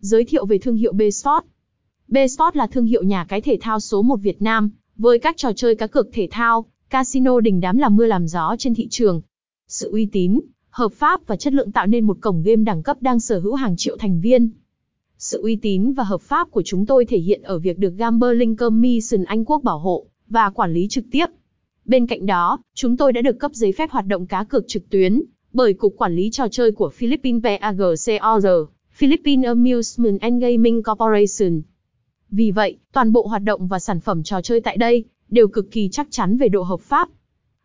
Giới thiệu về thương hiệu Bsport. Bsport là thương hiệu nhà cái thể thao số 1 Việt Nam, với các trò chơi cá cược thể thao, casino đình đám làm mưa làm gió trên thị trường. Sự uy tín, hợp pháp và chất lượng tạo nên một cổng game đẳng cấp đang sở hữu hàng triệu thành viên. Sự uy tín và hợp pháp của chúng tôi thể hiện ở việc được Gambling Commission Anh Quốc bảo hộ và quản lý trực tiếp. Bên cạnh đó, chúng tôi đã được cấp giấy phép hoạt động cá cược trực tuyến bởi Cục Quản lý Trò chơi của Philippines PAGCOR, Philippine Amusement and Gaming Corporation. Vì vậy, toàn bộ hoạt động và sản phẩm trò chơi tại đây đều cực kỳ chắc chắn về độ hợp pháp.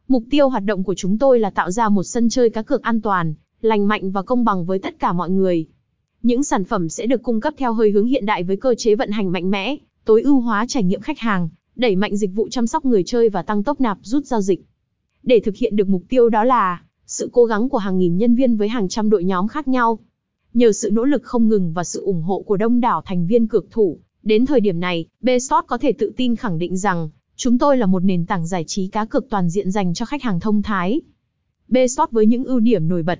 Mục tiêu hoạt động của chúng tôi là tạo ra một sân chơi cá cược an toàn, lành mạnh và công bằng với tất cả mọi người. Những sản phẩm sẽ được cung cấp theo hơi hướng hiện đại với cơ chế vận hành mạnh mẽ, tối ưu hóa trải nghiệm khách hàng, đẩy mạnh dịch vụ chăm sóc người chơi và tăng tốc nạp rút giao dịch. Để thực hiện được mục tiêu đó là sự cố gắng của hàng nghìn nhân viên với hàng trăm đội nhóm khác nhau. Nhờ sự nỗ lực không ngừng và sự ủng hộ của đông đảo thành viên cược thủ, đến thời điểm này, Bsort có thể tự tin khẳng định rằng, chúng tôi là một nền tảng giải trí cá cược toàn diện dành cho khách hàng thông thái. Bsort với những ưu điểm nổi bật.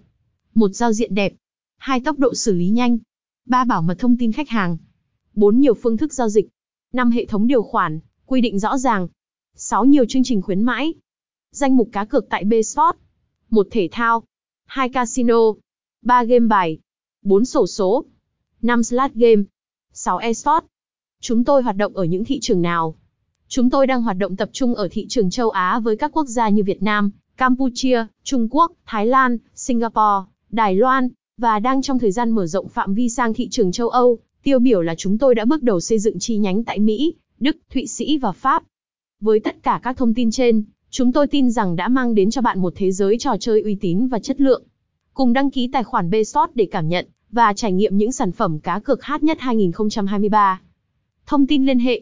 Một giao diện đẹp, hai tốc độ xử lý nhanh, ba bảo mật thông tin khách hàng, bốn nhiều phương thức giao dịch, năm hệ thống điều khoản, quy định rõ ràng, sáu nhiều chương trình khuyến mãi, danh mục cá cược tại Bsport, một thể thao, hai casino, ba game bài, bốn sổ số, năm slot game, 6 eSport. Chúng tôi hoạt động ở những thị trường nào? Chúng tôi đang hoạt động tập trung ở thị trường châu Á với các quốc gia như Việt Nam, Campuchia, Trung Quốc, Thái Lan, Singapore, Đài Loan, và đang trong thời gian mở rộng phạm vi sang thị trường châu Âu. Tiêu biểu là chúng tôi đã bước đầu xây dựng chi nhánh tại Mỹ, Đức, Thụy Sĩ và Pháp. Với tất cả các thông tin trên, chúng tôi tin rằng đã mang đến cho bạn một thế giới trò chơi uy tín và chất lượng. Cùng đăng ký tài khoản Bsot để cảm nhận và trải nghiệm những sản phẩm cá cược hot nhất 2023. Thông tin liên hệ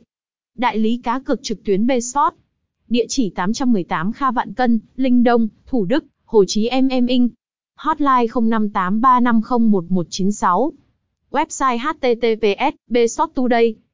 Đại lý cá cược trực tuyến Bsort Địa chỉ 818 Kha Vạn Cân, Linh Đông, Thủ Đức, Hồ Chí Em Em Inc. Hotline 0583501196. Website https bsort today